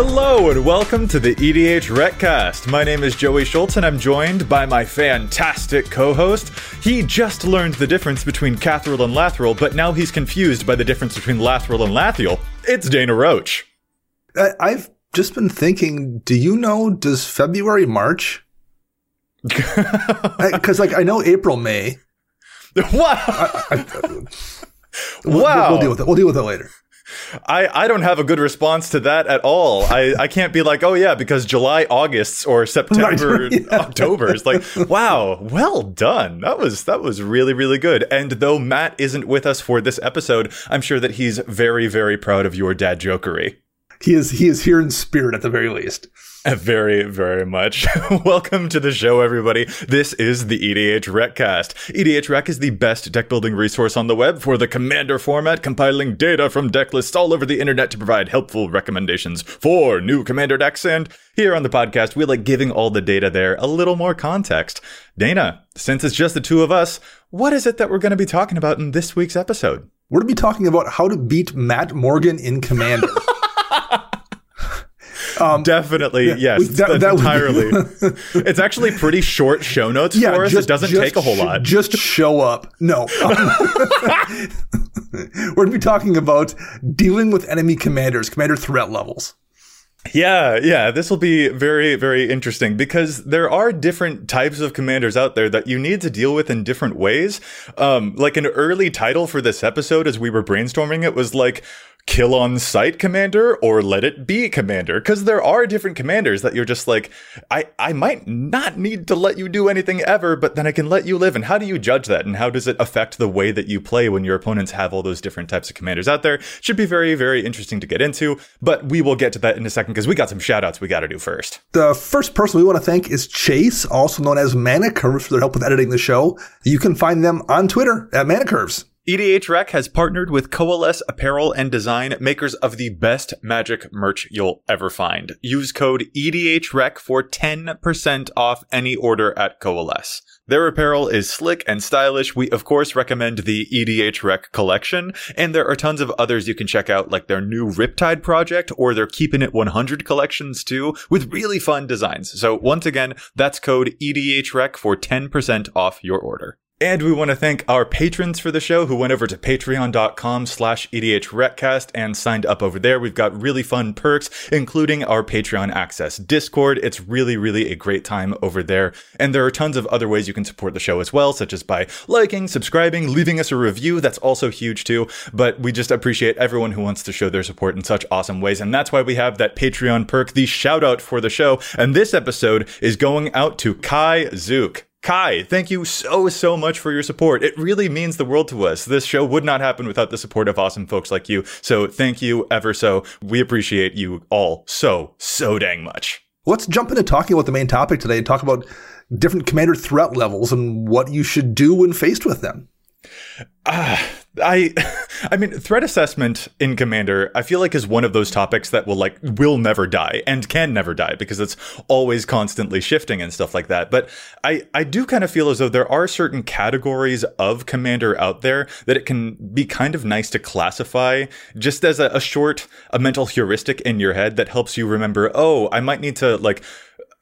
Hello and welcome to the EDH Recast. My name is Joey Schultz and I'm joined by my fantastic co-host. He just learned the difference between Catheril and Lathril, but now he's confused by the difference between Lathril and Lathiel. It's Dana Roach. I, I've just been thinking, do you know, does February March? Because, like, I know April, May. Wow. I, I, we'll, wow. We'll deal with it. We'll deal with it later. I, I don't have a good response to that at all. I, I can't be like, oh yeah, because July, August, or September, yeah. October is like, wow, well done. That was that was really, really good. And though Matt isn't with us for this episode, I'm sure that he's very, very proud of your dad jokery. He is he is here in spirit at the very least. Very, very much. Welcome to the show, everybody. This is the EDH Recast. EDH Rec is the best deck building resource on the web for the Commander format, compiling data from deck lists all over the internet to provide helpful recommendations for new Commander decks. And here on the podcast, we like giving all the data there a little more context. Dana, since it's just the two of us, what is it that we're going to be talking about in this week's episode? We're going to be talking about how to beat Matt Morgan in Commander. um, Definitely, yes. we- that- that entirely. it's actually pretty short show notes for us. it doesn't take a whole sh- lot. Just show up. No. Um, we're going to be talking about dealing with enemy commanders, commander threat levels. Yeah, yeah, this will be very, very interesting because there are different types of commanders out there that you need to deal with in different ways. Um, like an early title for this episode as we were brainstorming it was like kill on sight commander or let it be commander? Because there are different commanders that you're just like I I might not need to let you do anything ever but then I can let you live. And how do you judge that? And how does it affect the way that you play when your opponents have all those different types of commanders out there? Should be very very interesting to get into but we will get to that in a second because we got some shout outs we got to do first. The first person we want to thank is Chase, also known as Mana Curves, for their help with editing the show. You can find them on Twitter at Mana Curves. EDH Rec has partnered with Coalesce Apparel and Design, makers of the best magic merch you'll ever find. Use code EDHREC for 10% off any order at Coalesce. Their apparel is slick and stylish. We, of course, recommend the EDH Rec collection, and there are tons of others you can check out, like their new Riptide project or their Keeping It 100 collections, too, with really fun designs. So, once again, that's code EDHREC for 10% off your order. And we want to thank our patrons for the show who went over to patreon.com slash edhrecast and signed up over there. We've got really fun perks, including our Patreon access Discord. It's really, really a great time over there. And there are tons of other ways you can support the show as well, such as by liking, subscribing, leaving us a review. That's also huge too. But we just appreciate everyone who wants to show their support in such awesome ways. And that's why we have that Patreon perk, the shout out for the show. And this episode is going out to Kai Zook. Kai, thank you so, so much for your support. It really means the world to us. This show would not happen without the support of awesome folks like you. So thank you ever so. We appreciate you all so, so dang much. Let's jump into talking about the main topic today and talk about different commander threat levels and what you should do when faced with them. Ah, I I mean threat assessment in commander I feel like is one of those topics that will like will never die and can never die because it's always constantly shifting and stuff like that. But I I do kind of feel as though there are certain categories of commander out there that it can be kind of nice to classify just as a, a short a mental heuristic in your head that helps you remember oh I might need to like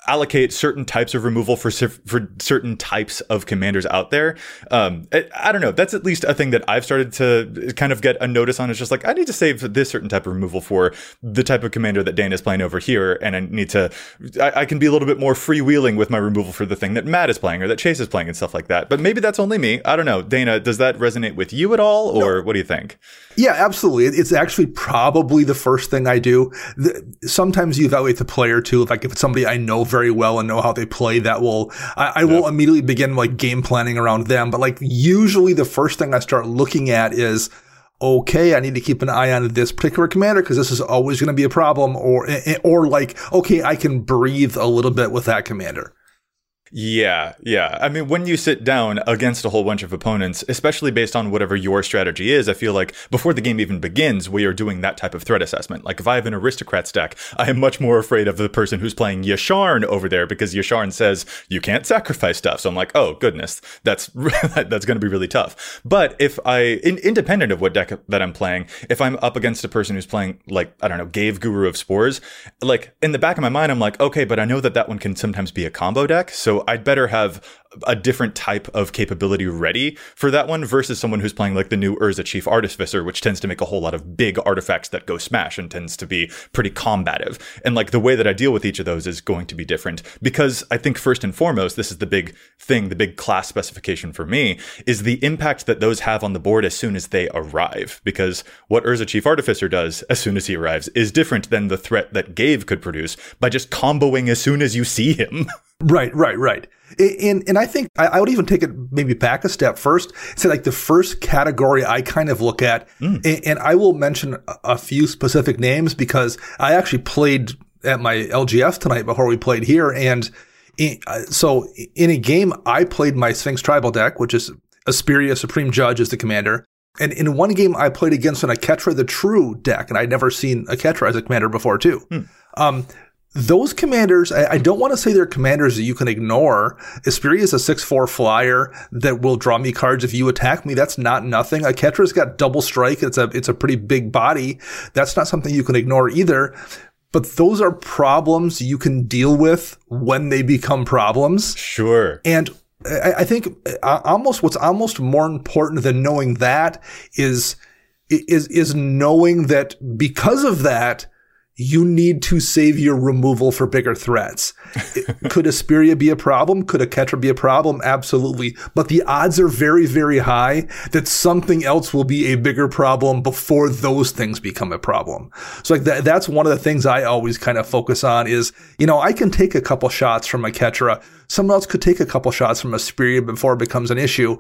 allocate certain types of removal for for certain types of commanders out there. Um, I, I, don't know. That's at least a thing that I've started to kind of get a notice on. Is just like I need to save this certain type of removal for the type of commander that Dana is playing over here, and I need to. I, I can be a little bit more freewheeling with my removal for the thing that Matt is playing or that Chase is playing and stuff like that. But maybe that's only me. I don't know. Dana, does that resonate with you at all, or no. what do you think? Yeah, absolutely. It's actually probably the first thing I do. Sometimes you evaluate the player too. Like if it's somebody I know very well and know how they play, that will I, I will immediately begin like game planning around them. But like usually the first thing I start looking at is okay, I need to keep an eye on this particular commander because this is always going to be a problem or, eh, eh, or like, okay, I can breathe a little bit with that commander. Yeah, yeah. I mean, when you sit down against a whole bunch of opponents, especially based on whatever your strategy is, I feel like before the game even begins, we are doing that type of threat assessment. Like if I have an aristocrat stack, I am much more afraid of the person who's playing Yasharn over there because Yasharn says you can't sacrifice stuff. So I'm like, oh goodness, that's that's going to be really tough. But if I, in, independent of what deck that I'm playing, if I'm up against a person who's playing like I don't know, Ghave Guru of Spores, like in the back of my mind, I'm like, okay, but I know that that one can sometimes be a combo deck, so I'd better have a different type of capability ready for that one versus someone who's playing like the new Urza Chief Artificer, which tends to make a whole lot of big artifacts that go smash and tends to be pretty combative. And like the way that I deal with each of those is going to be different because I think first and foremost, this is the big thing, the big class specification for me is the impact that those have on the board as soon as they arrive. Because what Urza Chief Artificer does as soon as he arrives is different than the threat that Ghave could produce by just comboing as soon as you see him. Right, right, right. And and I think I, would even take it maybe back a step first. Say like the first category I kind of look at, mm. and, and, I will mention a few specific names because I actually played at my LGS tonight before we played here, and uh, so in a game I played my Sphinx Tribal deck, which is Isperia Supreme Judge as the commander. And in one game I played against an Oketra the True deck, and I'd never seen Oketra as a commander before too. Hmm. Um, those commanders, I, I don't want to say they're commanders that you can ignore. Isperia is a 6-4 flyer that will draw me cards if you attack me. That's not nothing. Oketra's got double strike. It's a, it's a pretty big body. That's not something you can ignore either. But those are problems you can deal with when they become problems. Sure. And I, I think uh, almost what's almost more important than knowing that is, is, is knowing that because of that, you need to save your removal for bigger threats. Could Isperia be a problem? Could Oketra be a problem? Absolutely. But the odds are very, very high that something else will be a bigger problem before those things become a problem. So like that, that's one of the things I always kind of focus on is, you know, I can take a couple shots from Oketra. Someone else could take a couple shots from Isperia before it becomes an issue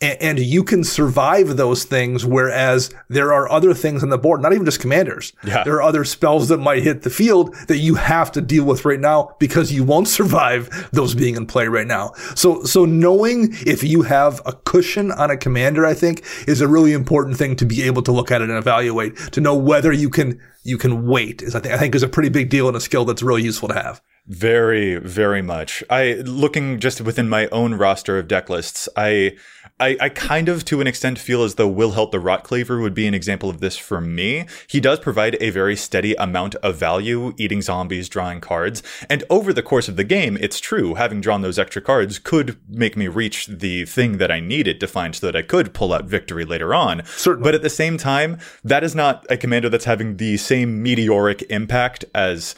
and you can survive those things. Whereas there are other things on the board, not even just commanders. Yeah. There are other spells that might hit the field that you have to deal with right now because you won't survive those being in play right now. So, so knowing if you have a cushion on a commander, I think is a really important thing to be able to look at it and evaluate to know whether you can, you can wait is I think, I think is a pretty big deal and a skill that's really useful to have. Very, very much. I looking just within my own roster of deck lists, I I, I kind of, to an extent, feel as though Will Wilhelt the Rotcleaver would be an example of this for me. He does provide a very steady amount of value, eating zombies, drawing cards, and over the course of the game, it's true, having drawn those extra cards could make me reach the thing that I needed to find so that I could pull out victory later on. Certainly. But at the same time, that is not a commander that's having the same meteoric impact as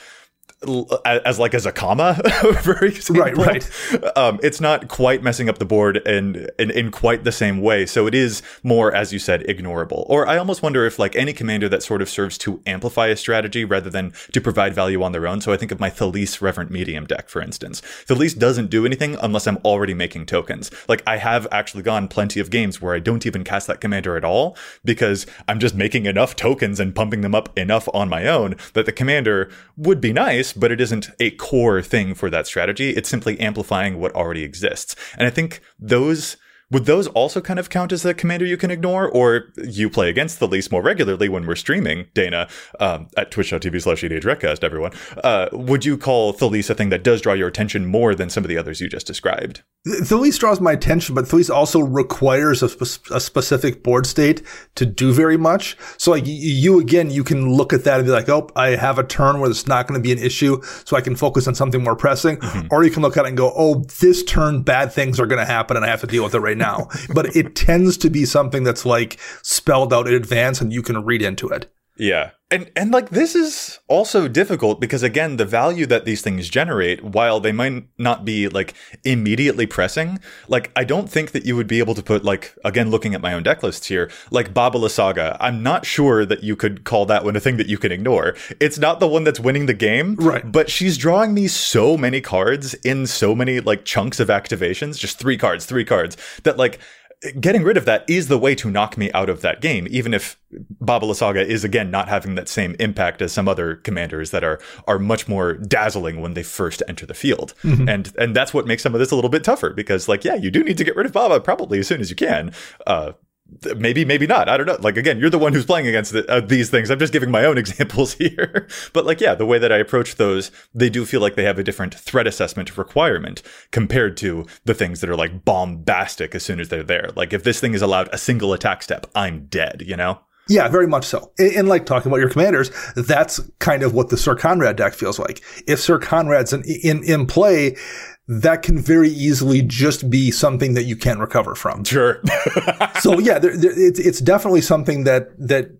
as like as a comma right right. Um, it's not quite messing up the board in, in in quite the same way. So it is more as you said ignorable. Or i almost wonder if like any commander that sort of serves to amplify a strategy rather than to provide value on their own. So i think of my Thalisse reverent medium deck for instance. Thalisse doesn't do anything unless i'm already making tokens. Like i have actually gone plenty of games where i don't even cast that commander at all because i'm just making enough tokens and pumping them up enough on my own that the commander would be nice but it isn't a core thing for that strategy. It's simply amplifying what already exists. And I think those would those also kind of count as a commander you can ignore, or you play against Thalisse more regularly when we're streaming, Dana, um, at twitch.tv slash everyone? Uh, would you call Thalisse a thing that does draw your attention more than some of the others you just described? Thalisse draws my attention, but Thalisse also requires a, sp- a, specific board state to do very much. So like you again, you can look at that and be like, oh, I have a turn where it's not going to be an issue, so I can focus on something more pressing. Mm-hmm. Or you can look at it and go, oh, this turn, bad things are going to happen, and I have to deal with it right now. but it tends to be something that's like spelled out in advance, and you can read into it. Yeah. And and like this is also difficult because again the value that these things generate while they might not be like immediately pressing like I don't think that you would be able to put like again looking at my own deck lists here like Baba Lysaga. I'm not sure that you could call that one a thing that you can ignore. It's not the one that's winning the game right. but she's drawing me so many cards in so many like chunks of activations just three cards three cards that like getting rid of that is the way to knock me out of that game, even if Baba Lysaga is again not having that same impact as some other commanders that are are much more dazzling when they first enter the field. Mm-hmm. And and that's what makes some of this a little bit tougher because like yeah, you do need to get rid of Baba probably as soon as you can. Uh, maybe maybe not. I don't know. Like again you're the one who's playing against the, uh, these things. I'm just giving my own examples here. But like yeah the way that i approach those they do feel like they have a different threat assessment requirement compared to the things that are like bombastic as soon as they're there. Like if this thing is allowed a single attack step i'm dead you know? Yeah, very much so. And, like talking about your commanders, that's kind of what the Syr Konrad deck feels like. If Syr Konrad's in, in, in play, that can very easily just be something that you can't recover from. Sure. so yeah, there, there, it's, it's definitely something that, that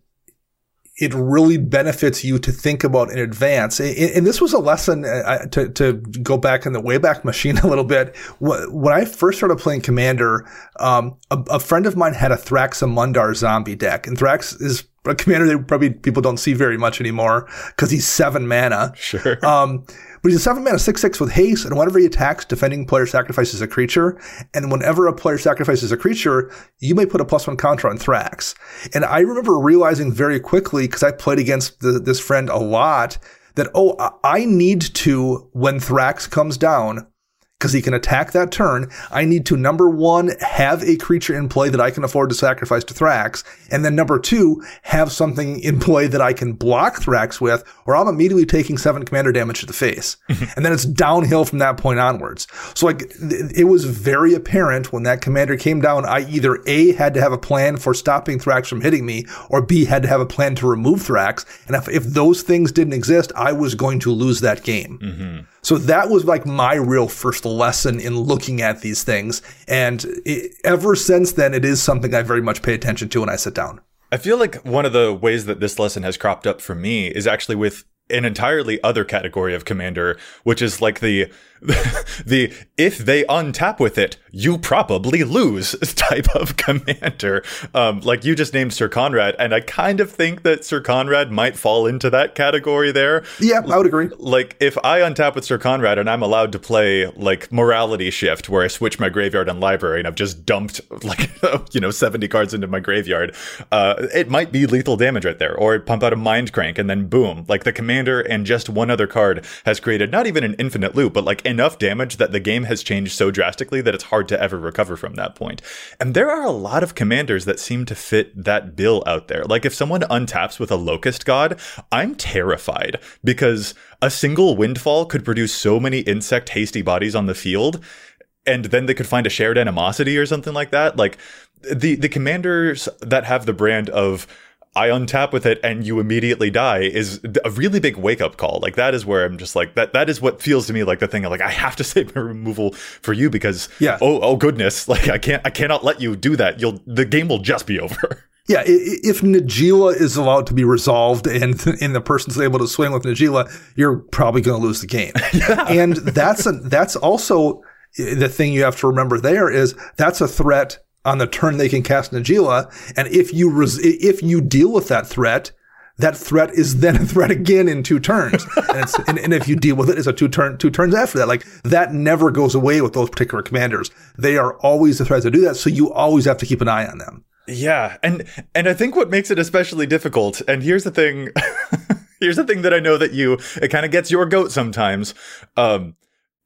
it really benefits you to think about in advance. And this was a lesson uh, to, to go back in the Wayback Machine a little bit. When I first started playing Commander, um, a, a, friend of mine had a Thraximundar zombie deck, and Thrax is a commander that probably people don't see very much anymore because he's seven mana. Sure. Um, but he's a seven mana six six with haste, and whenever he attacks, defending player sacrifices a creature. And whenever a player sacrifices a creature, you may put a plus one counter on Thrax. And I remember realizing very quickly because I played against the, this friend a lot that oh, I need to when Thrax comes down because he can attack that turn. I need to number one, have a creature in play that I can afford to sacrifice to Thrax. And then number two, have something in play that I can block Thrax with, or I'm immediately taking seven commander damage to the face. and then it's downhill from that point onwards. So like, it was very apparent when that commander came down, I either A, had to have a plan for stopping Thrax from hitting me, or B, had to have a plan to remove Thrax. And if, if those things didn't exist, I was going to lose that game. Mm-hmm. So that was like my real first lesson in looking at these things. And it, ever since then, it is something I very much pay attention to when I sit down. I feel like one of the ways that this lesson has cropped up for me is actually with an entirely other category of commander, which is like the the if they untap with it, you probably lose type of commander. Um, like you just named Syr Konrad, and I kind of think that Syr Konrad might fall into that category there. Yeah, I would agree. Like if I untap with Syr Konrad and I'm allowed to play like Morality Shift, where I switch my graveyard and library, and I've just dumped like you know 70 cards into my graveyard, uh, it might be lethal damage right there, or pump out a Mindcrank, and then boom, like the commander and just one other card has created not even an infinite loop, but like enough damage that the game has changed so drastically that it's hard to ever recover from that point. And there are a lot of commanders that seem to fit that bill out there. Like if someone untaps with a Locust God, I'm terrified because a single windfall could produce so many insect hasty bodies on the field and then they could find a shared animosity or something like that. Like the the commanders that have the brand of I untap with it and you immediately die is a really big wake up call. Like that is where I'm just like that. That is what feels to me like the thing. like I have to save my removal for you because yeah. Oh oh goodness. Like I can't I cannot let you do that. You'll the game will just be over. Yeah, if Najeela is allowed to be resolved and and the person's able to swing with Najeela, you're probably going to lose the game. yeah. And that's a, that's also eh, the thing you have to remember. There is that's a threat on the turn they can cast Najeela. And if you res- if you deal with that threat, that threat is then a threat again in two turns. and, and, and, if you deal with it, it's a two turn two turns after that. Like that never goes away with those particular commanders. They are always the threats to do that. So you always have to keep an eye on them. Yeah, and and I think what makes it especially difficult, and here's the thing, here's the thing that I know that you it kind of gets your goat sometimes. Um,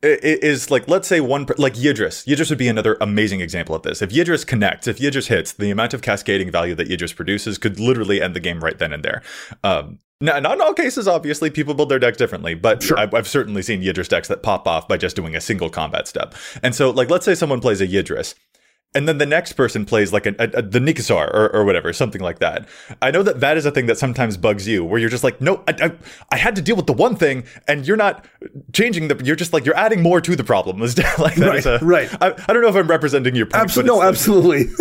is like let's say one like Yidris. Yidris would be another amazing example of this. If Yidris connects, if Yidris hits, the amount of cascading value that Yidris produces could literally end the game right then and there. Um, No, not in all cases, obviously, people build their decks differently, but Sure. I've, I've certainly seen Yidris decks that pop off by just doing a single combat step. And so, like, let's say someone plays a Yidris, and then the next person plays like a, a, a- the Nekusar or, or whatever, something like that. I know that that is a thing that sometimes bugs you, where you're just like, no, I, I, I had to deal with the one thing, and you're not changing the. You're just like you're adding more to the problem. like that Right, a- right. I, I don't know if I'm representing your point. But no, like- absolutely.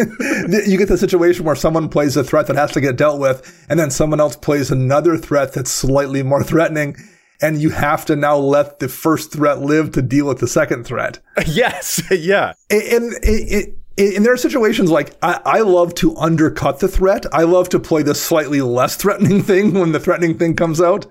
you get the situation where someone plays a threat that has to get dealt with, and then someone else plays another threat that's slightly more threatening, and you have to now let the first threat live to deal with the second threat. yes, yeah. And, and, and, and there are situations like I, I love to undercut the threat. I love to play the slightly less threatening thing when the threatening thing comes out.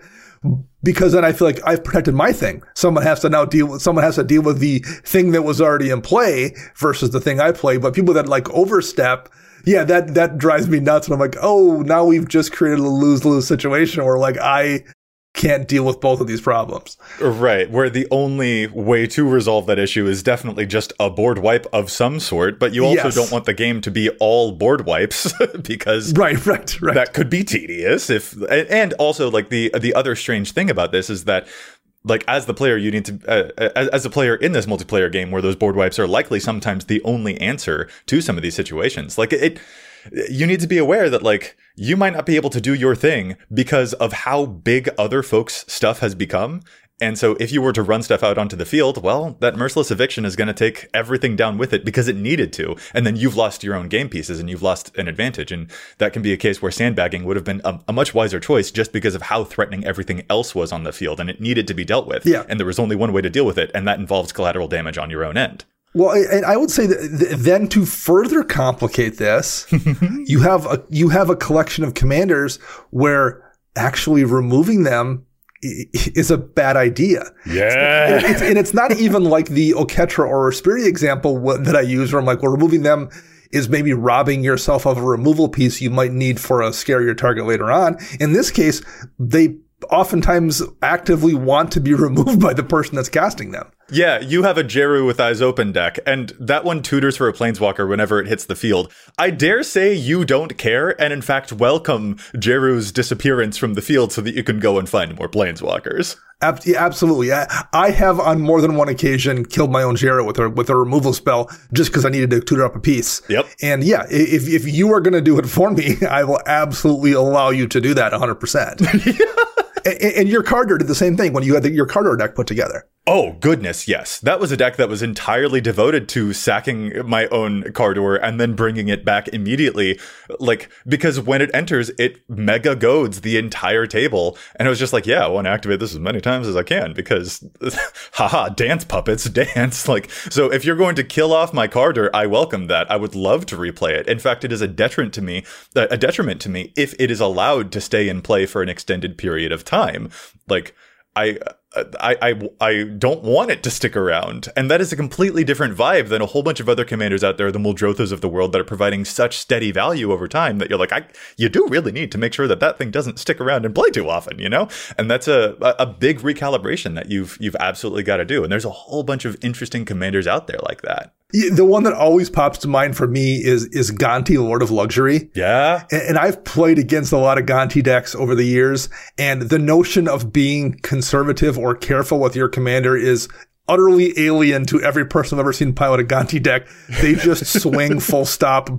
Because then I feel like I've protected my thing. Someone has to now deal with, someone has to deal with the thing that was already in play versus the thing I play. But people that like overstep, yeah, that, that drives me nuts. And I'm like, oh, now we've just created a lose-lose situation where like I can't deal with both of these problems. Right, where the only way to resolve that issue is definitely just a board wipe of some sort, but you also Yes. don't want the game to be all board wipes because Right, right, right. that could be tedious if and- also like the the other strange thing about this is that like as the player you need to uh, as, as a player in this multiplayer game where those board wipes are likely sometimes the only answer to some of these situations like it you need to be aware that like you might not be able to do your thing because of how big other folks stuff has become. And so if you were to run stuff out onto the field well that merciless eviction is going to take everything down with it because it needed to. And then you've lost your own game pieces and you've lost an advantage. And that can be a case where sandbagging would have been a, a much wiser choice just because of how threatening everything else was on the field and it needed to be dealt with. Yeah. and there was only one way to deal with it and that involves collateral damage on your own end Well, and I would say that then to further complicate this, you have a you have a collection of commanders where actually removing them is a bad idea. yeah And it's, and it's not even like the Oketra or Isperia example that I use where I'm like, well, removing them is maybe robbing yourself of a removal piece you might need for a scarier target later on. In this case, they oftentimes actively want to be removed by the person that's casting them. Yeah, you have a Djeru with eyes open deck, and that one tutors for a planeswalker whenever it hits the field. I dare say you don't care, and in fact welcome Djeru's disappearance from the field so that you can go and find more planeswalkers. Ab- absolutely. I, I have on more than one occasion killed my own Jarrett with a with a removal spell just because I needed to tutor up a piece. Yep. And yeah, if if you are going to do it for me, I will absolutely allow you to do that 100. percent And, and your card did the same thing when you had the, your card deck put together. Oh, goodness, yes. That was a deck that was entirely devoted to sacking my own Kardur and then bringing it back immediately. Like, because when it enters, it mega goads the entire table. And I was just like, yeah, I want to activate this as many times as I can because, haha, dance puppets, dance. Like, so if you're going to kill off my Kardur, I welcome that. I would love to replay it. In fact, it is a detriment to me, uh, a detriment to me if it is allowed to stay in play for an extended period of time. Like, I, I, I, I don't want it to stick around. And that is a completely different vibe than a whole bunch of other commanders out there, the Muldrothas of the world, that are providing such steady value over time that you're like, I, you do really need to make sure that that thing doesn't stick around and play too often, you know? And that's a, a big recalibration that you've, you've absolutely got to do. And there's a whole bunch of interesting commanders out there like that. The one that always pops to mind for me is is Gonti, Lord of Luxury. Yeah. And and I've played against a lot of Gonti decks over the years, and the notion of being conservative or careful with your commander is utterly alien to every person I've ever seen pilot a Gonti deck. They just swing full stop,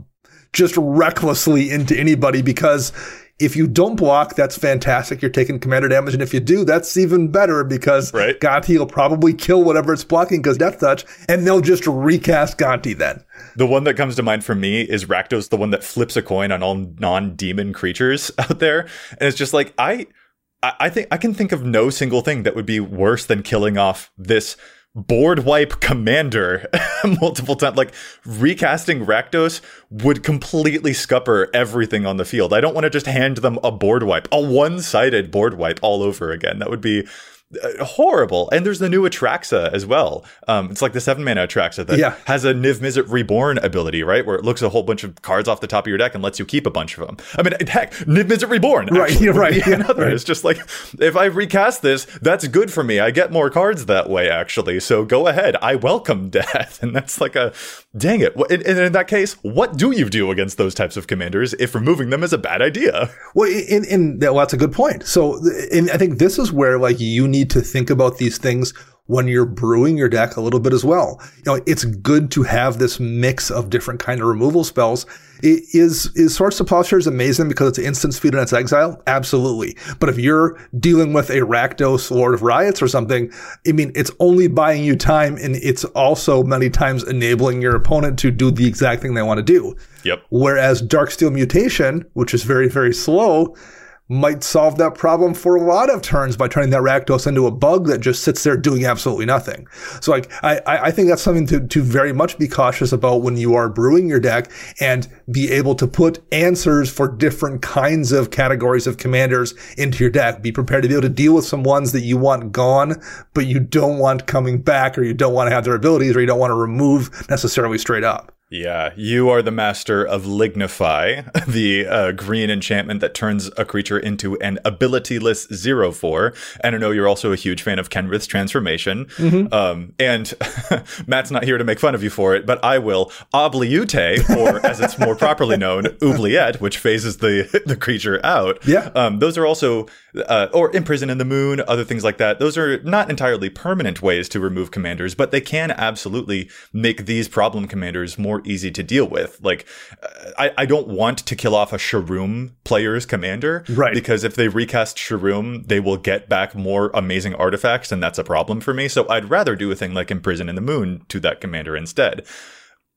just recklessly into anybody because if you don't block, that's fantastic. You're taking commander damage. And if you do, that's even better because Right. Gonti will probably kill whatever it's blocking because death touch, and they'll just recast Gonti then. The one that comes to mind for me is Rakdos, the one that flips a coin on all non-demon creatures out there, and it's just like I, I I think I can think of no single thing that would be worse than killing off this board wipe commander multiple times. Like recasting Rakdos would completely scupper everything on the field. I don't want to just hand them a board wipe, a one-sided board wipe all over again. That would be uh, horrible. And there's the new Atraxa as well. Um, it's like the seven mana Atraxa that Yeah. has a Niv Mizzet Reborn ability, right? Where it looks a whole bunch of cards off the top of your deck and lets you keep a bunch of them. I mean, heck, Niv Mizzet Reborn. Right, actually you're right, yeah, another. right. It's just like, if I recast this, that's good for me. I get more cards that way, actually. So go ahead. I welcome death. And that's like a, dang it. And and in that case, what do you do against those types of commanders if removing them is a bad idea? Well, in, in well, that's a good point. So, and I think this is where like you need to think about these things when you're brewing your deck a little bit as well. You know, it's good to have this mix of different kind of removal spells. It is is Swords to Plowshare is amazing because it's instant speed and it's exile? Absolutely. But if you're dealing with a Rakdos Lord of Riots or something, I mean, it's only buying you time and it's also many times enabling your opponent to do the exact thing they want to do. Yep. Whereas Darksteel Mutation, which is very, very slow, might solve that problem for a lot of turns by turning that Rakdos into a bug that just sits there doing absolutely nothing. So like I, I think that's something to, to very much be cautious about when you are brewing your deck and be able to put answers for different kinds of categories of commanders into your deck. Be prepared to be able to deal with some ones that you want gone, but you don't want coming back or you don't want to have their abilities or you don't want to remove necessarily straight up. Yeah, you are the master of Lignify, the uh, green enchantment that turns a creature into an abilityless zero four. And I know you're also a huge fan of Kenrith's transformation. Um, and Matt's not here to make fun of you for it, but I will. Obliute, or as it's more properly known, Oubliette, which phases the the creature out. Yeah. Um, those are also, uh, or imprison in the moon, other things like that. Those are not entirely permanent ways to remove commanders, but they can absolutely make these problem commanders more easy to deal with. Like, uh, I, I don't want to kill off a Sharuum player's commander, Right. Because if they recast Sharuum, they will get back more amazing artifacts, and that's a problem for me. So I'd rather do a thing like imprison in the moon to that commander instead.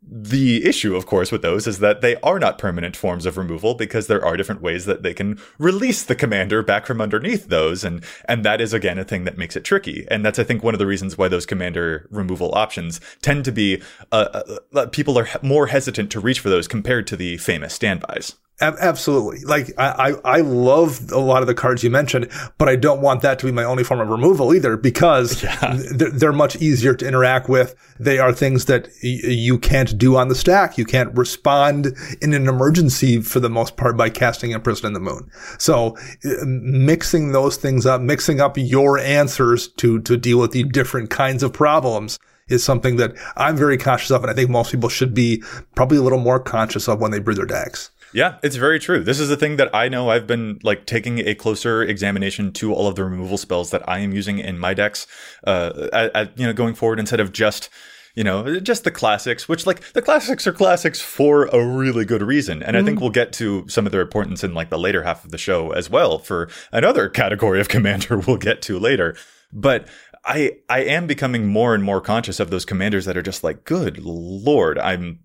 The issue, of course, with those is that they are not permanent forms of removal because there are different ways that they can release the commander back from underneath those, and and that is again a thing that makes it tricky. And that's I think one of the reasons why those commander removal options tend to be uh, uh, uh, people are more hesitant to reach for those compared to the famous standbys. Ab- Absolutely. Like I, I, love a lot of the cards you mentioned, but I don't want that to be my only form of removal either because they're, they're much easier to interact with. They are things that y- you can't do on the stack. You can't respond in an emergency for the most part by casting Imprison in the Moon. So uh, mixing those things up, mixing up your answers to, to deal with the different kinds of problems is something that I'm very conscious of. And I think most people should be probably a little more conscious of when they brew their decks. Yeah, it's very true. This is the thing that I know I've been like taking a closer examination to all of the removal spells that I am using in my decks. Uh, at, at, you know, going forward instead of just you know just the classics, which like the classics are classics for a really good reason, and I think we'll get to some of their importance in like the later half of the show as well for another category of commander we'll get to later. But I I am becoming more and more conscious of those commanders that are just like, good lord, I'm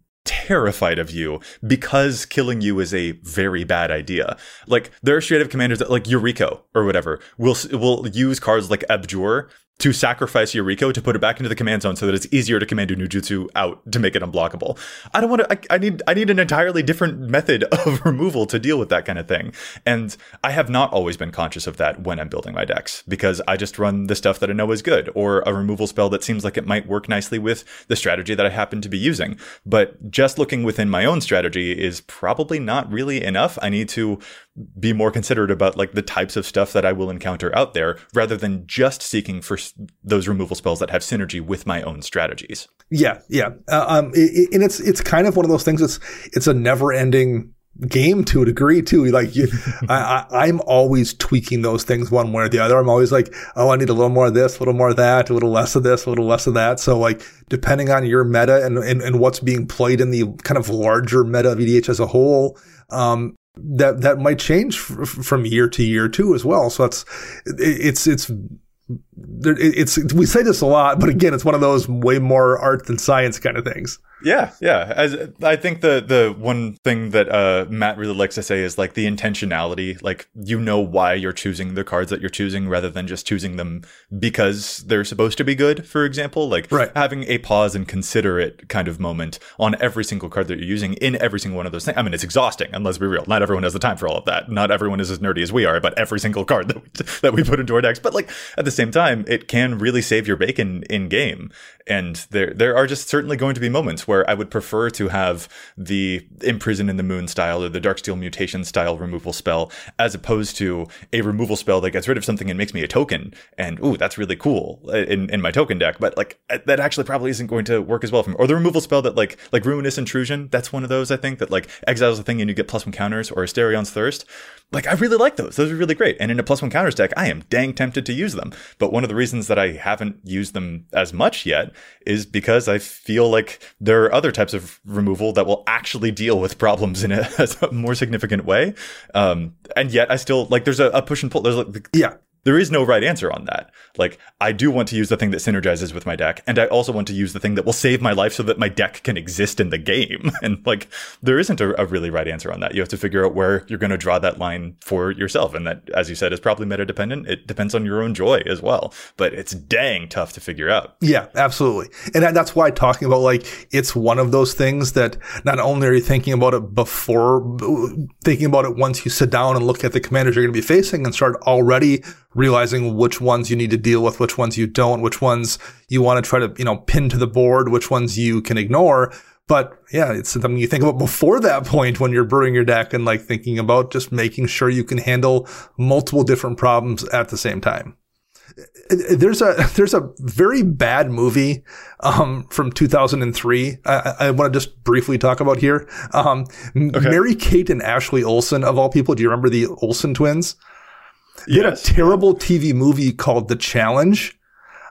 terrified of you because killing you is a very bad idea. Like there are straight up commanders that like Yuriko or whatever will will use cards like Abjure to sacrifice Yuriko to put it back into the command zone so that it's easier to commander ninjutsu out to make it unblockable. I don't want to. I, I need. I need an entirely different method of removal to deal with that kind of thing. And I have not always been conscious of that when I'm building my decks because I just run the stuff that I know is good or a removal spell that seems like it might work nicely with the strategy that I happen to be using. But just looking within my own strategy is probably not really enough. I need to be more considerate about like the types of stuff that I will encounter out there rather than just seeking for those removal spells that have synergy with my own strategies. Yeah, yeah, uh, um, i i- and it's it's kind of one of those things. It's it's a never ending game to a degree too. Like you, I, I'm always tweaking those things one way or the other. I'm always like, oh, I need a little more of this, a little more of that, a little less of this, a little less of that. So like, depending on your meta and and, and what's being played in the kind of larger meta of EDH as a whole, um, that that might change f- from year to year too as well. So that's it's it's it's we say this a lot, but again, it's one of those way more art than science kind of things. Yeah, yeah. As I think the the one thing that uh, Matt really likes to say is like the intentionality. Like you know why you're choosing the cards that you're choosing rather than just choosing them because they're supposed to be good. For example, like Right. having a pause and consider it kind of moment on every single card that you're using in every single one of those things. I mean, it's exhausting. And let's be real, not everyone has the time for all of that. Not everyone is as nerdy as we are about every single card that we, that we put into our decks. But like at the same time, it can really save your bacon in game. And there, there are just certainly going to be moments where I would prefer to have the Imprison in the Moon style or the Darksteel Mutation style removal spell as opposed to a removal spell that gets rid of something and makes me a token. And ooh, that's really cool uh, in, in my token deck. But like uh, that actually probably isn't going to work as well for me. Or the removal spell that like like Ruinous Intrusion. That's one of those I think that like exiles a thing and you get plus one counters or Astarion's Thirst like I really like those. Those are really great. And in a plus one counters deck, I am dang tempted to use them. But one of the reasons that I haven't used them as much yet is because I feel like there are other types of removal that will actually deal with problems in a, a more significant way. Um, and yet I still like there's a, a push and pull. There's like yeah there is no right answer on that. Like, I do want to use the thing that synergizes with my deck, and I also want to use the thing that will save my life so that my deck can exist in the game. And like, there isn't a, a really right answer on that. You have to figure out where you're going to draw that line for yourself. And that, as you said, is probably meta dependent. It depends on your own joy as well, but it's dang tough to figure out. Yeah, absolutely. And that's why talking about like, it's one of those things that not only are you thinking about it before, thinking about it once you sit down and look at the commanders you're going to be facing and start already realizing which ones you need to deal with, which ones you don't, which ones you want to try to, you know, pin to the board, which ones you can ignore. But yeah, it's something you think about before that point when you're brewing your deck and like thinking about just making sure you can handle multiple different problems at the same time. There's a there's a very bad movie um, from 2003. I, I want to just briefly talk about here. Um, okay. Mary Kate and Ashley Olsen of all people. Do you remember the Olsen twins? Yes. had a terrible TV movie called The Challenge.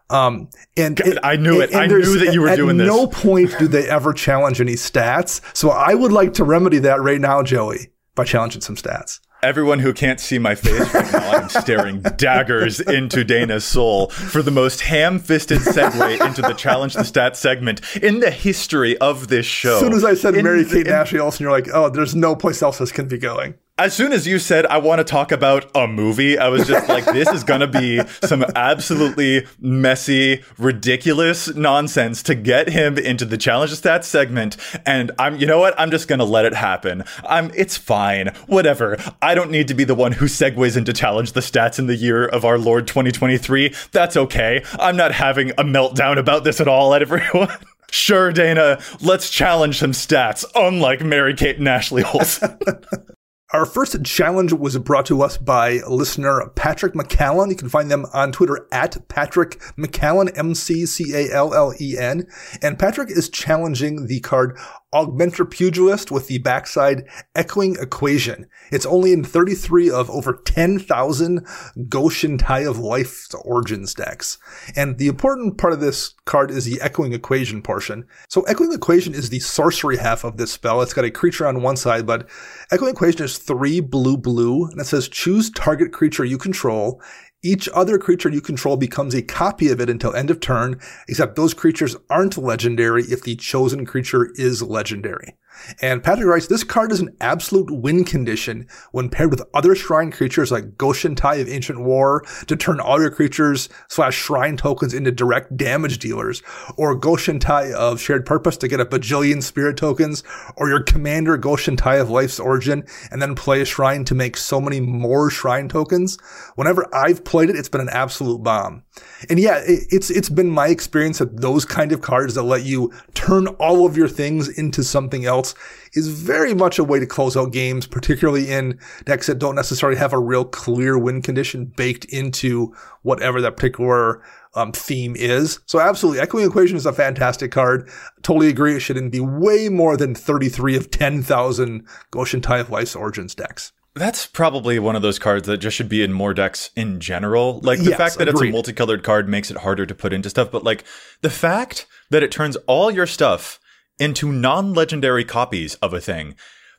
Um, and God, I knew it. I knew that you were doing this. At no point do they ever challenge any stats. So I would like to remedy that right now, Joey, by challenging some stats. Everyone who can't see my face right now, I'm staring daggers into Dana's soul for the most ham-fisted segue into the challenge the stats segment in the history of this show. As soon as I said Mary Kate and Ashley Olsen, you're like, oh, there's no place else this can be going as soon as you said I want to talk about a movie, I was just like, this is gonna be some absolutely messy, ridiculous nonsense to get him into the challenge the stats segment. And I'm, you know what? I'm just gonna let it happen. I'm, it's fine, whatever. I don't need to be the one who segues into challenge the stats in the year of our Lord 2023. That's okay. I'm not having a meltdown about this at all at everyone. Sure, Dana, let's challenge some stats, unlike Mary Kate and Ashley Olsen. Our first challenge was brought to us by listener Patrick McCallen. You can find them on Twitter at Patrick McCallen, M-C-C-A-L-L-E-N. And Patrick is challenging the card Augmenter Pugilist with the backside Echoing Equation. It's only in 33 of over 10,000 Go-Shintai of Life Origins decks. And the important part of this card is the Echoing Equation portion. So Echoing Equation is the sorcery half of this spell. It's got a creature on one side, but Echoing Equation is three blue blue, and it says choose target creature you control each other creature you control becomes a copy of it until end of turn, except those creatures aren't legendary if the chosen creature is legendary. And Patrick writes, this card is an absolute win condition when paired with other shrine creatures like Go-Shintai of Ancient War to turn all your creatures slash shrine tokens into direct damage dealers, or Go-Shintai of Shared Purpose to get a bajillion spirit tokens, or your commander Go-Shintai of Life's Origin and then play a shrine to make so many more shrine tokens. Whenever I've played it, it's been an absolute bomb. And yeah, it's, it's been my experience that those kind of cards that let you turn all of your things into something else is very much a way to close out games, particularly in decks that don't necessarily have a real clear win condition baked into whatever that particular um, theme is. So absolutely, Echoing Equation is a fantastic card. Totally agree. It shouldn't be way more than 33 of 10,000 Go-Shintai of Life's Origins decks. That's probably one of those cards that just should be in more decks in general. Like the yes, fact that agreed. it's a multicolored card makes it harder to put into stuff, but like the fact that it turns all your stuff into non-legendary copies of a thing.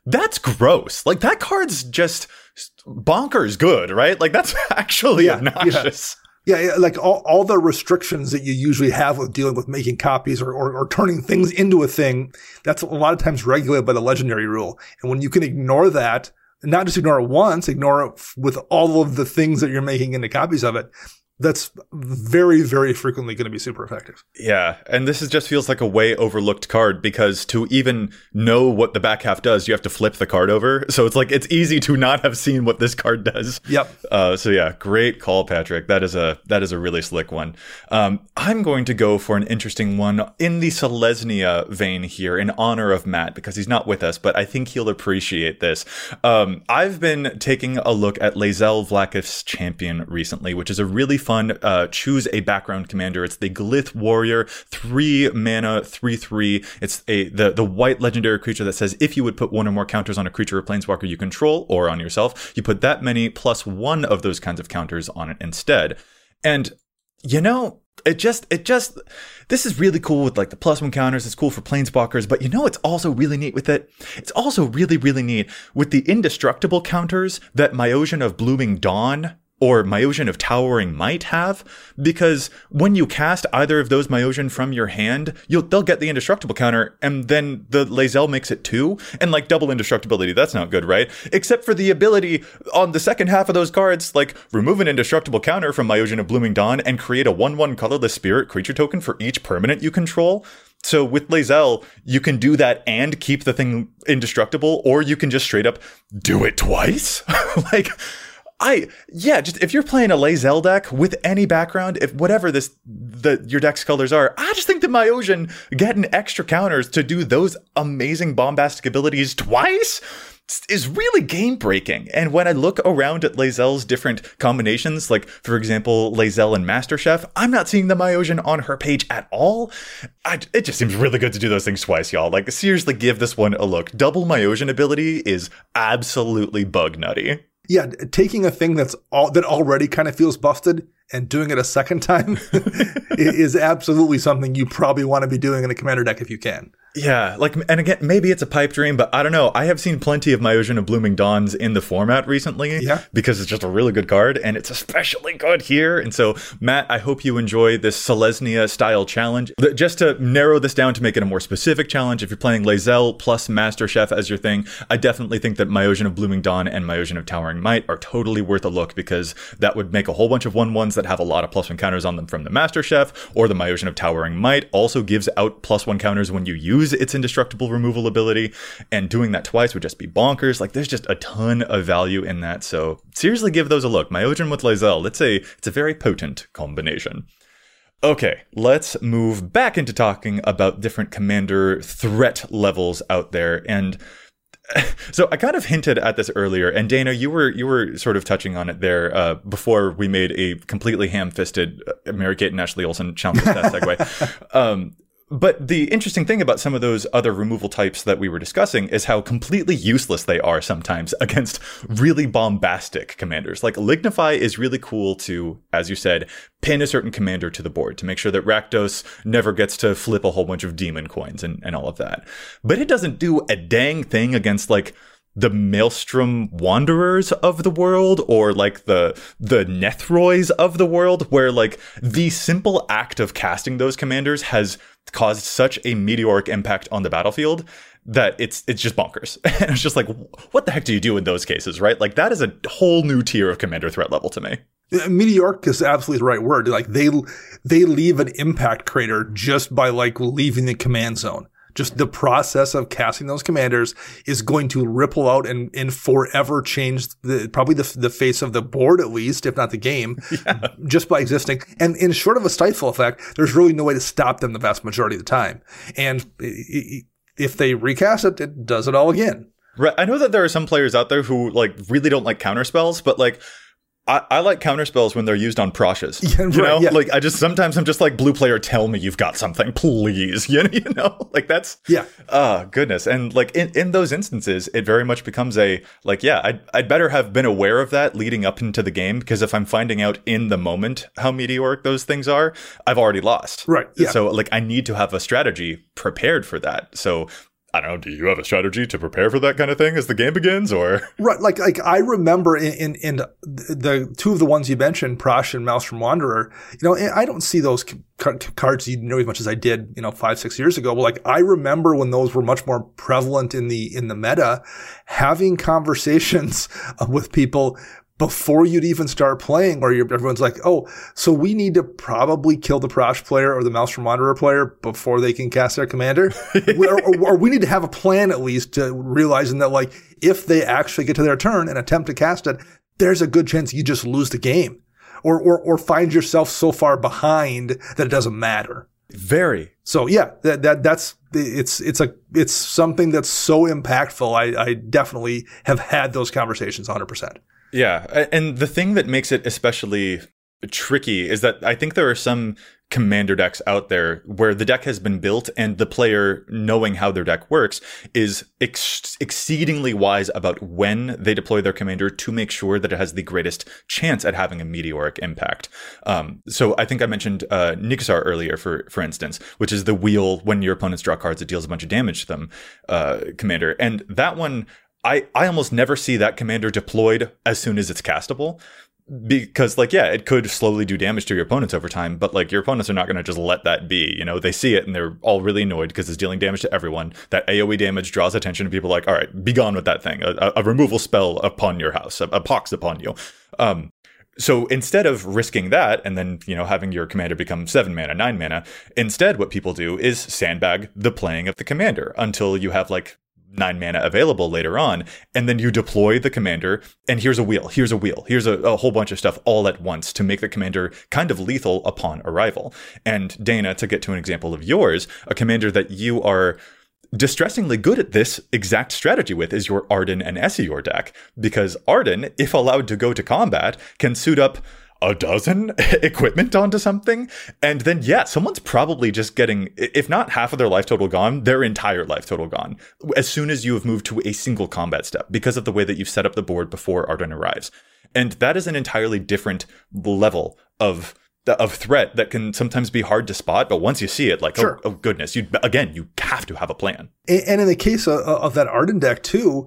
That's gross. Like that card's just bonkers good, right? Like that's actually yeah, obnoxious. Yeah. yeah. like all, all the restrictions that you usually have with dealing with making copies or, or, or turning things into a thing, that's a lot of times regulated by the legendary rule. And when you can ignore that, not just ignore it once, ignore it with all of the things that you're making into copies of it, that's very, very frequently going to be super effective. Yeah, and this is just feels like a way overlooked card because to even know what the back half does, you have to flip the card over. So it's like it's easy to not have seen what this card does. Yep. Uh, so yeah, great call, Patrick. That is a that is a really slick one. Um, I'm going to go for an interesting one in the Selesnya vein here, in honor of Matt because he's not with us, but I think he'll appreciate this. Um, I've been taking a look at Lae'zel Vlaakith's Champion recently, which is a really fun uh, choose a background commander. It's the Glyph Warrior, three mana, three three. It's a the the white legendary creature that says if you would put one or more counters on a creature or planeswalker you control or on yourself, you put that many plus one of those kinds of counters on it instead. And you know, it just it just this is really cool with like the plus one counters it's cool for planeswalkers but you know it's also really neat with it it's also really really neat with the indestructible counters that Myojin of blooming dawn or Myojin of Towering might have, because when you cast either of those Myojin from your hand, you'll they'll get the indestructible counter, and then the Lae'zel makes it two, and like double indestructibility, that's not good, right? Except for the ability on the second half of those cards, like remove an indestructible counter from Myojin of Blooming Dawn and create a one-one colorless spirit creature token for each permanent you control. So with Lae'zel, you can do that and keep the thing indestructible, or you can just straight up do it twice. like I yeah, just if you're playing a Lae'zel deck with any background, if whatever this the your deck's colors are, I just think that Myojin getting extra counters to do those amazing bombastic abilities twice is really game breaking. And when I look around at Lae'zel's different combinations, like for example, Lae'zel and Master Chef, I'm not seeing the Myojin on her page at all. I, it just seems really good to do those things twice, y'all. Like seriously, give this one a look. Double Myojin ability is absolutely bug nutty yeah, taking a thing that's all that already kind of feels busted and doing it a second time is absolutely something you probably want to be doing in a commander deck if you can. Yeah, like, and again, maybe it's a pipe dream, but I don't know. I have seen plenty of Myojin of Blooming Dawns in the format recently. Yeah. Because it's just a really good card, and it's especially good here. And so, Matt, I hope you enjoy this Selesnya style challenge. Just to narrow this down to make it a more specific challenge, if you're playing Lae'zel plus Master Chef as your thing, I definitely think that Myojin of Blooming Dawn and Myojin of Towering Might are totally worth a look because that would make a whole bunch of one ones that have a lot of plus one counters on them from the Master Chef, or the Myojin of Towering Might also gives out plus one counters when you use its indestructible removal ability, and doing that twice would just be bonkers. Like there's just a ton of value in that. So seriously, give those a look. Myojin with Lae'zel, it's a it's a very potent combination. Okay, let's move back into talking about different commander threat levels out there and so I kind of hinted at this earlier, and Dana, you were you were sort of touching on it there uh, before we made a completely ham-fisted uh, Mary Kate and Ashley Olsen challenge that segue. um, but the interesting thing about some of those other removal types that we were discussing is how completely useless they are sometimes against really bombastic commanders. Like Lignify is really cool to, as you said, pin a certain commander to the board to make sure that Rakdos never gets to flip a whole bunch of demon coins and, and all of that. But it doesn't do a dang thing against like the Maelstrom Wanderers of the world or like the the Nethrois of the world where like the simple act of casting those commanders has caused such a meteoric impact on the battlefield that it's it's just bonkers. and it's just like what the heck do you do in those cases, right? Like that is a whole new tier of commander threat level to me. Uh, meteoric is absolutely the right word. Like they they leave an impact crater just by like leaving the command zone just the process of casting those commanders is going to ripple out and, and forever change the, probably the, the face of the board at least, if not the game, yeah. just by existing. And in short of a stifle effect, there's really no way to stop them the vast majority of the time. And if they recast it, it does it all again. Right. I know that there are some players out there who like really don't like counter spells, but like I, I like counterspells when they're used on Prosshes. Yeah, you know, yeah. like I just sometimes I'm just like blue player, tell me you've got something, please. You know, you know, like that's yeah. Oh goodness, and like in, in those instances, it very much becomes a like yeah, I'd I'd better have been aware of that leading up into the game because if I'm finding out in the moment how meteoric those things are, I've already lost. Right. Yeah. So like I need to have a strategy prepared for that. So I don't know. Do you have a strategy to prepare for that kind of thing as the game begins, or right? Like, like I remember in in, in the two of the ones you mentioned, Prossh and Maelstrom Wanderer. You know, I don't see those cards you know as much as I did, you know, five six years ago. But like, I remember when those were much more prevalent in the in the meta, having conversations with people before you'd even start playing, or everyone's like, oh, so we need to probably kill the Prossh player or the Maelstrom Wanderer player before they can cast their commander. or, or, or, we need to have a plan at least to realizing that, like, if they actually get to their turn and attempt to cast it, there's a good chance you just lose the game. Or, or, or find yourself so far behind that it doesn't matter. Very. So yeah, that, that that's it's it's a it's something that's so impactful. I, I definitely have had those conversations 100. Yeah, and the thing that makes it especially tricky is that I think there are some commander decks out there where the deck has been built and the player knowing how their deck works is ex- exceedingly wise about when they deploy their commander to make sure that it has the greatest chance at having a meteoric impact. Um, so I think I mentioned uh, Nekusar earlier, for for instance, which is the wheel when your opponents draw cards, it deals a bunch of damage to them, uh, commander, and that one I, I almost never see that commander deployed as soon as it's castable because like yeah it could slowly do damage to your opponents over time but like your opponents are not going to just let that be you know? They see it and they're all really annoyed because it's dealing damage to everyone. That aoe damage draws attention to people like all right be gone with that thing. A, a removal spell upon your house a, a pox upon you. Um so instead of risking that and then, you know, having your commander become seven mana, nine mana, instead what people do is sandbag the playing of the commander until you have like nine mana available later on. And then you deploy the commander, and here's a wheel, here's a wheel, here's a, a, whole bunch of stuff all at once to make the commander kind of lethal upon arrival. And Dana, to get to an example of yours, a commander that you are distressingly good at this exact strategy with is your Ardenn and Esior deck. Because Ardenn, if allowed to go to combat, can suit up a dozen equipment onto something and then yeah someone's probably just getting if not half of their life total gone their entire life total gone as soon as you have moved to a single combat step because of the way that you've set up the board before Ardenn arrives and that is an entirely different level of of threat that can sometimes be hard to spot, but once you see it, like, oh, sure. oh, oh, goodness, you again, you have to have a plan. And, in the case of, of that Ardenn deck too,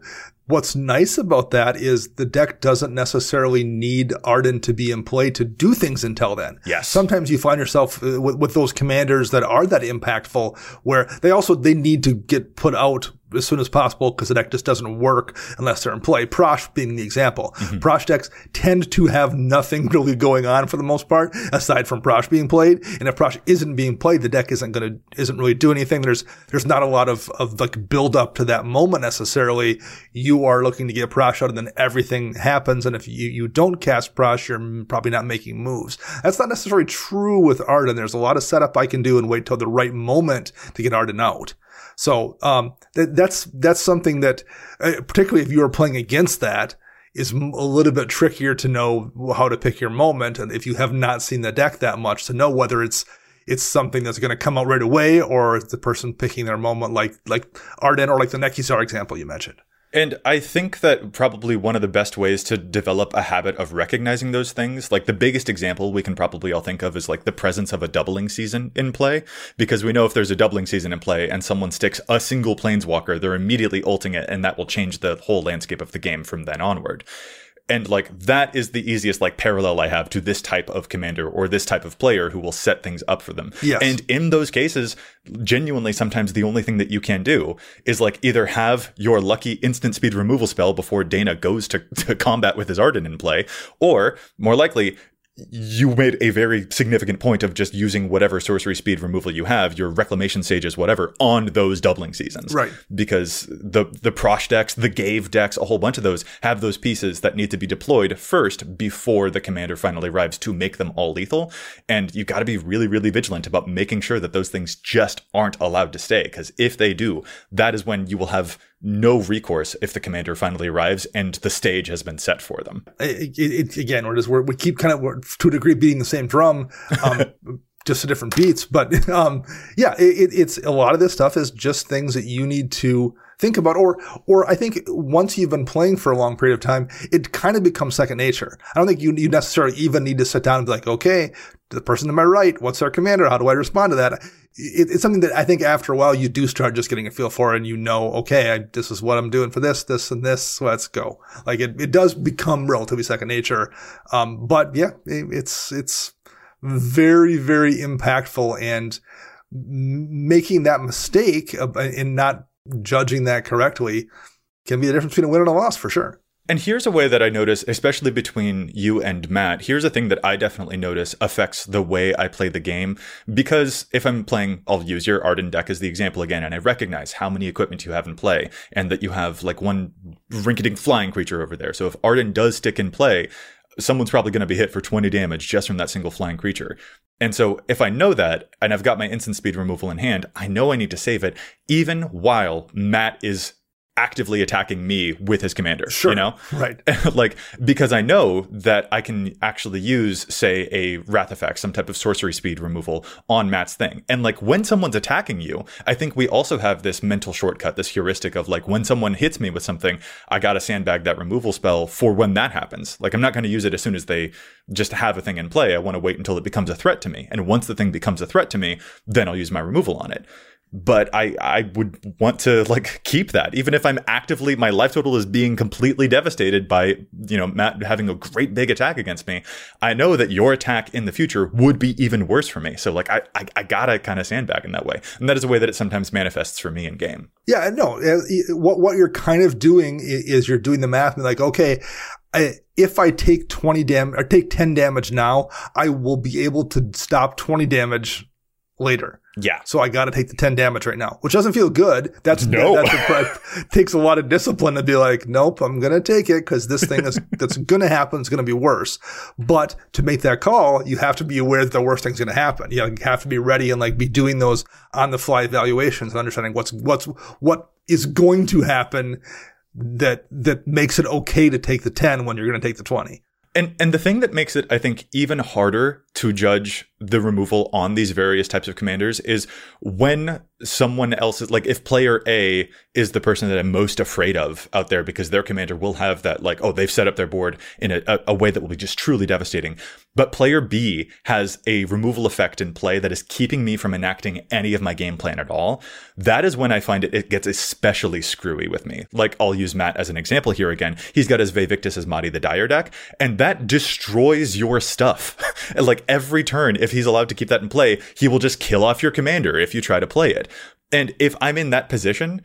What's nice about that is the deck doesn't necessarily need Ardenn to be in play to do things until then. Yes. Sometimes you find yourself uh, with, with, those commanders that are that impactful where they also, they need to get put out as soon as possible because the deck just doesn't work unless they're in play. Prossh being the example. Mm-hmm. Prossh decks tend to have nothing really going on for the most part aside from Prossh being played. And if Prossh isn't being played, the deck isn't going to, isn't really doing anything. There's, there's not a lot of, of like build up to that moment necessarily. You are looking to get Prossh out and then everything happens. And if you, you don't cast Prossh, you're probably not making moves. That's not necessarily true with Ardenn. There's a lot of setup I can do and wait till the right moment to get Ardenn out. So um, that, that's that's something that, uh, particularly if you are playing against that, is a little bit trickier to know how to pick your moment, and if you have not seen the deck that much, to know whether it's it's something that's going to come out right away, or the person picking their moment, like like Ardenn or like the Nekusar example you mentioned. And I think that probably one of the best ways to develop a habit of recognizing those things, like the biggest example we can probably all think of is like the presence of a doubling season in play. Because we know if there's a doubling season in play and someone sticks a single planeswalker, they're immediately ulting it, and that will change the whole landscape of the game from then onward and like that is the easiest like parallel I have to this type of commander or this type of player who will set things up for them. Yes. And in those cases, genuinely sometimes the only thing that you can do is like either have your lucky instant speed removal spell before Dana goes to, to combat with his Ardenn in play, or more likely you made a very significant point of just using whatever sorcery speed removal you have, your reclamation sages, whatever, on those doubling seasons. Right. Because the the Prossh decks, the Ghave decks, a whole bunch of those have those pieces that need to be deployed first before the commander finally arrives to make them all lethal. And you've gotta be really, really vigilant about making sure that those things just aren't allowed to stay. Because if they do, that is when you will have no recourse if the commander finally arrives and the stage has been set for them. It, it, again, we're just we're, we keep kind of to a degree beating the same drum. Um, just to different beats, but um, yeah, it, it's a lot of this stuff is just things that you need to think about, or or I think once you've been playing for a long period of time, it kind of becomes second nature. I don't think you you necessarily even need to sit down and be like, okay, the person to my right, what's their commander? How do I respond to that? It, it's something that I think after a while you do start just getting a feel for, and you know, okay, I, this is what I'm doing for this, this, and this. Let's go. Like it, it does become relatively second nature. Um, but yeah, it, it's it's very very impactful, and making that mistake in not judging that correctly can be the difference between a win and a loss for sure. And here's a way that I notice, especially between you and Matt. Here's a thing that I definitely notice affects the way I play the game. Because if I'm playing, I'll use your Ardenn deck as the example again, and I recognize how many equipment you have in play, and that you have like one rinketing flying creature over there. So if Ardenn does stick in play, someone's probably going to be hit for 20 damage just from that single flying creature. And so if I know that and I've got my instant speed removal in hand, I know I need to save it even while Matt is actively attacking me with his commander. Sure. You know? Right. like, because I know that I can actually use, say, a Wrath effect, some type of sorcery speed removal on Matt's thing. And like when someone's attacking you, I think we also have this mental shortcut, this heuristic of like when someone hits me with something, I gotta sandbag that removal spell for when that happens. Like I'm not gonna use it as soon as they just have a thing in play. I wanna wait until it becomes a threat to me. And once the thing becomes a threat to me, then I'll use my removal on it but I I would want to like keep that even if I'm actively my life total is being completely devastated by you know Matt having a great big attack against me. I know that your attack in the future would be even worse for me. So like I I, I gotta kind of sandbag in that way, and that is a way that it sometimes manifests for me in game. Yeah, no. Eh, eh, what what you're kind of doing is you're doing the math and like okay. I, if I take 20 damage or take 10 damage now, I will be able to stop 20 damage later. Yeah. So I got to take the 10 damage right now, which doesn't feel good. That's, no. that, that's takes a lot of discipline to be like, nope, I'm going to take it because this thing is, that's going to happen is going to be worse. But to make that call, you have to be aware that the worst thing's going to happen. You, know, you have to be ready and like be doing those on the fly evaluations and understanding what's, what's, what is going to happen that, that makes it okay to take the 10 when you're going to take the 20. And and the thing that makes it, I think, even harder to judge the removal on these various types of commanders is when someone else is like if player A is the person that I'm most afraid of out there because their commander will have that like oh they've set up their board in a, a, way that will be just truly devastating. But player B has a removal effect in play that is keeping me from enacting any of my game plan at all. That is when I find it it gets especially screwy with me. Like I'll use Matt as an example here again. He's got his Vaevictis Asmadi the Dire deck and that destroys your stuff like every turn if he's allowed to keep that in play he will just kill off your commander if you try to play it and if I'm in that position,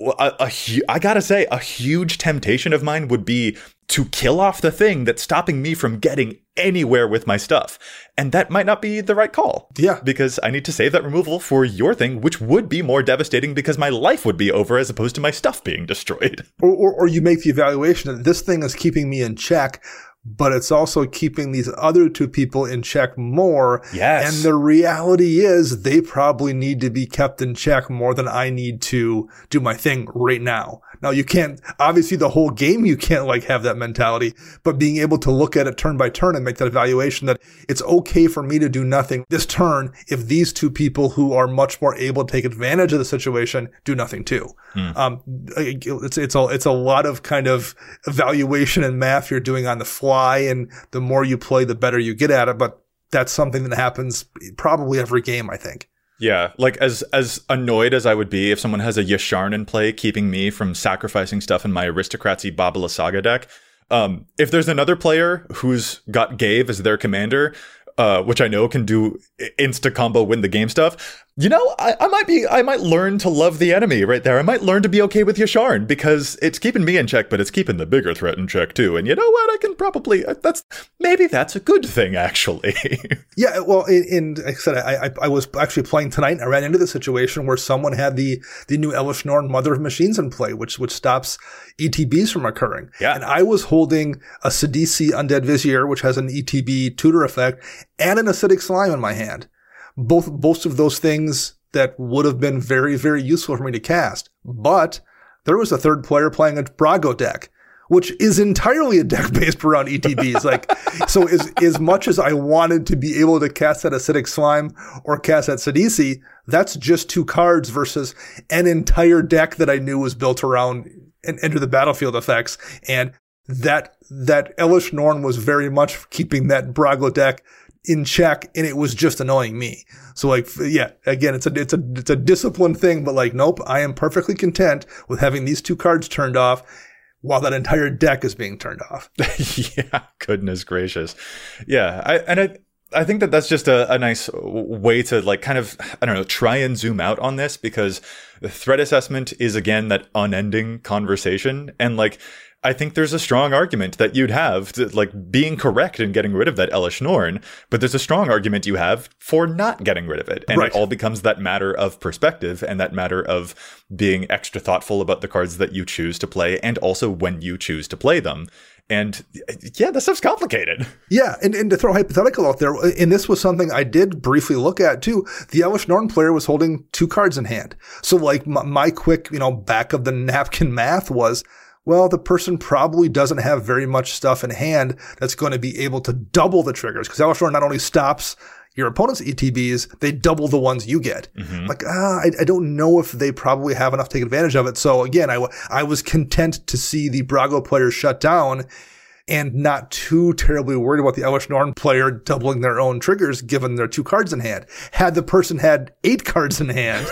I gotta say, a huge temptation of mine would be to kill off the thing that's stopping me from getting anywhere with my stuff. And that might not be the right call. Yeah. Because I need to save that removal for your thing, which would be more devastating because my life would be over as opposed to my stuff being destroyed. Or, or, or you make the evaluation that this thing is keeping me in check but it's also keeping these other two people in check more. Yes. And the reality is they probably need to be kept in check more than I need to do my thing right now. Now you can't, obviously the whole game, you can't like have that mentality, but being able to look at it turn by turn and make that evaluation that it's okay for me to do nothing this turn if these two people who are much more able to take advantage of the situation do nothing too. Mm. Um, it's, it's a, it's a lot of kind of evaluation and math you're doing on the fly. And the more you play, the better you get at it. But that's something that happens probably every game, I think. Yeah, like as as annoyed as I would be if someone has a Yasharn in play, keeping me from sacrificing stuff in my aristocracy Baba Lysaga deck. Um, if there's another player who's got Ghave as their commander, uh, which I know can do insta combo win the game stuff, you know, I, I, might be, I might learn to love the enemy right there. I might learn to be okay with Yasharn because it's keeping me in check, but it's keeping the bigger threat in check too. And you know what? I can probably, uh, that's, maybe that's a good thing actually. yeah. Well, in, in, like I said, I, I, I, was actually playing tonight and I ran into the situation where someone had the, the new Elesh Norn Mother of Machines in play, which, which stops ETBs from occurring. Yeah. And I was holding a Sidisi Undead Vizier, which has an ETB tutor effect and an acidic slime in my hand both both of those things that would have been very very useful for me to cast. But there was a third player playing a Brago deck, which is entirely a deck based around ETBs. like, so as, as much as I wanted to be able to cast that acidic slime or cast that Sidisi, that's just two cards versus an entire deck that I knew was built around and enter the battlefield effects. And that, that Elesh Norn was very much keeping that Brago deck in check and it was just annoying me. So like, yeah, again, it's a, it's a, it's a disciplined thing, but like, nope, I am perfectly content with having these two cards turned off while that entire deck is being turned off. yeah. Goodness gracious. Yeah. I, and I, I think that that's just a, a nice way to like kind of, I don't know, try and zoom out on this because the threat assessment is again that unending conversation. And like, I think there's a strong argument that you'd have to, like being correct in getting rid of that Elesh Norn, but there's a strong argument you have for not getting rid of it. And Right. it all becomes that matter of perspective and that matter of being extra thoughtful about the cards that you choose to play and also when you choose to play them. And yeah, this stuff's complicated. Yeah, and, and to throw a hypothetical out there, and this was something I did briefly look at too. The Elesh Norn player was holding two cards in hand. So like my, my quick, you know, back of the napkin math was, well, the person probably doesn't have very much stuff in hand that's going to be able to double the triggers because Elesh not only stops your opponent's ETBs, they double the ones you get. Like, ah, I, I don't know if they probably have enough to take advantage of it. So again, I, w- I was content to see the Brago player shut down and not too terribly worried about the Elesh Norn player doubling their own triggers given their two cards in hand. Had the person had eight cards in hand,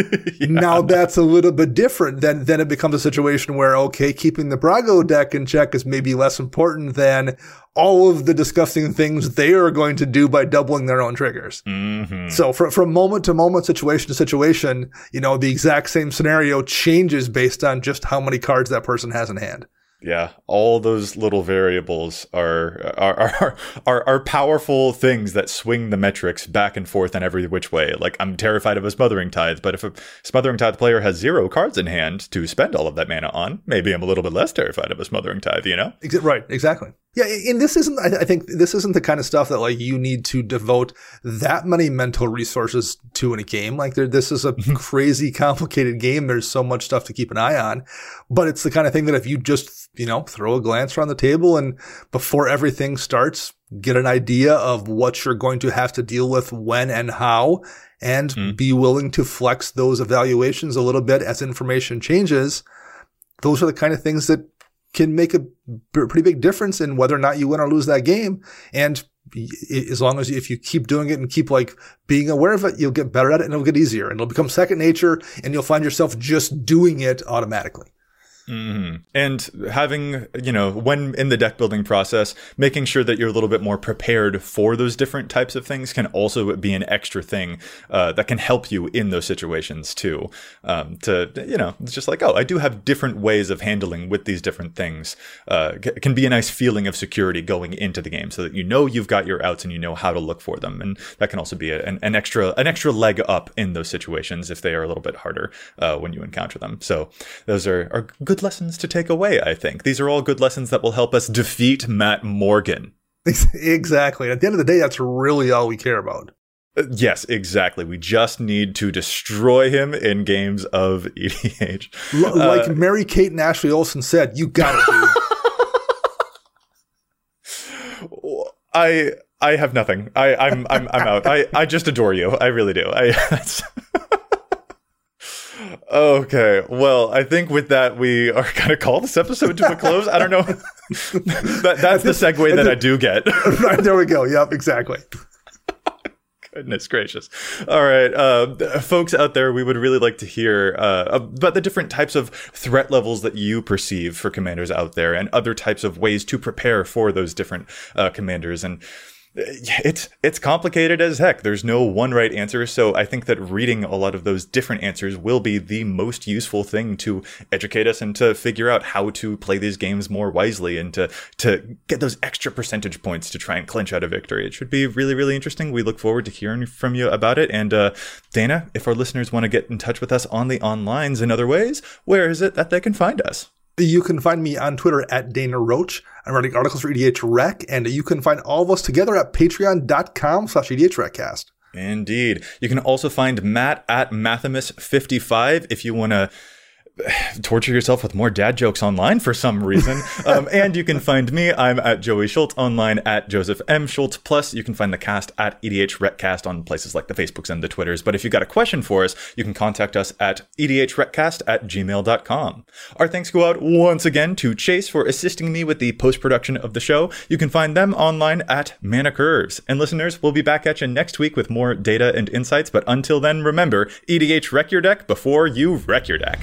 now that's a little bit different. Then, then it becomes a situation where, okay, keeping the Brago deck in check is maybe less important than all of the disgusting things they are going to do by doubling their own triggers. Mm-hmm. So from, from moment to moment, situation to situation, you know, the exact same scenario changes based on just how many cards that person has in hand. Yeah, all those little variables are are, are are are powerful things that swing the metrics back and forth in every which way. Like I'm terrified of a smothering tithe, but if a smothering tithe player has zero cards in hand to spend all of that mana on, maybe I'm a little bit less terrified of a smothering tithe. You know? Right, exactly. Yeah, and this isn't. I I think this isn't the kind of stuff that like you need to devote that many mental resources to in a game. Like, this is a crazy complicated game. There's so much stuff to keep an eye on, but it's the kind of thing that if you just you know throw a glance around the table and before everything starts, get an idea of what you're going to have to deal with when and how, and hmm. be willing to flex those evaluations a little bit as information changes. Those are the kind of things that can make a pretty big difference in whether or not you win or lose that game. And as long as you, if you keep doing it and keep like being aware of it, you'll get better at it and it'll get easier and it'll become second nature and you'll find yourself just doing it automatically. Hmm And having, you know, when in the deck building process, making sure that you're a little bit more prepared for those different types of things can also be an extra thing uh, that can help you in those situations too. Um, to, you know, it's just like, oh, I do have different ways of handling with these different things. Uh, c- can be a nice feeling of security going into the game so that you know you've got your outs and you know how to look for them. And that can also be a, an, an extra, an extra leg up in those situations if they are a little bit harder uh, when you encounter them. So those are, are good lessons to take away, I think. These are all good lessons that will help us defeat Matt Morgan. exactly. At the end of the day, that's really all we care about. Uh, Yes, exactly. We just need to destroy him in games of EDH. L- like Mary Kate and Ashley Olsen said, you got it, dude. I I have nothing. I I'm I'm I'm out. I I just adore you. I really do. I Okay, well, I think with that we are gonna call this episode to a close. I don't know. that that's the segue that I do get. right, there we go. Yep, exactly. Goodness gracious. All right. Uh, folks out there, we would really like to hear uh, about the different types of threat levels that you perceive for commanders out there and other types of ways to prepare for those different uh, commanders. And it's it's complicated as heck. There's no one right answer, so I think that reading a lot of those different answers will be the most useful thing to educate us and to figure out how to play these games more wisely and to to get those extra percentage points to try and clinch out a victory. It should be really really interesting. We look forward to hearing from you about it. And uh, Dana, if our listeners want to get in touch with us on the onlines in other ways, where is it that they can find us? You can find me on Twitter at Dana Roach. I'm writing articles for EDH Rec, and you can find all of us together at patreon.com slash E EDH Recast. Indeed. You can also find Matt at Mathimus55 if you want to torture yourself with more dad jokes online for some reason. um, and you can find me. I'm at Joey Schultz online at Joseph M. Schultz. Plus, you can find the cast at EDH Recast on places like the Facebooks and the Twitters. But if you've got a question for us, you can contact us at edhrecast at gmail.com. Our thanks go out once again to Chase for assisting me with the post production of the show. You can find them online at Mana Curves. And listeners, we'll be back at you next week with more data and insights. But until then, remember EDH wreck your deck before you wreck your deck.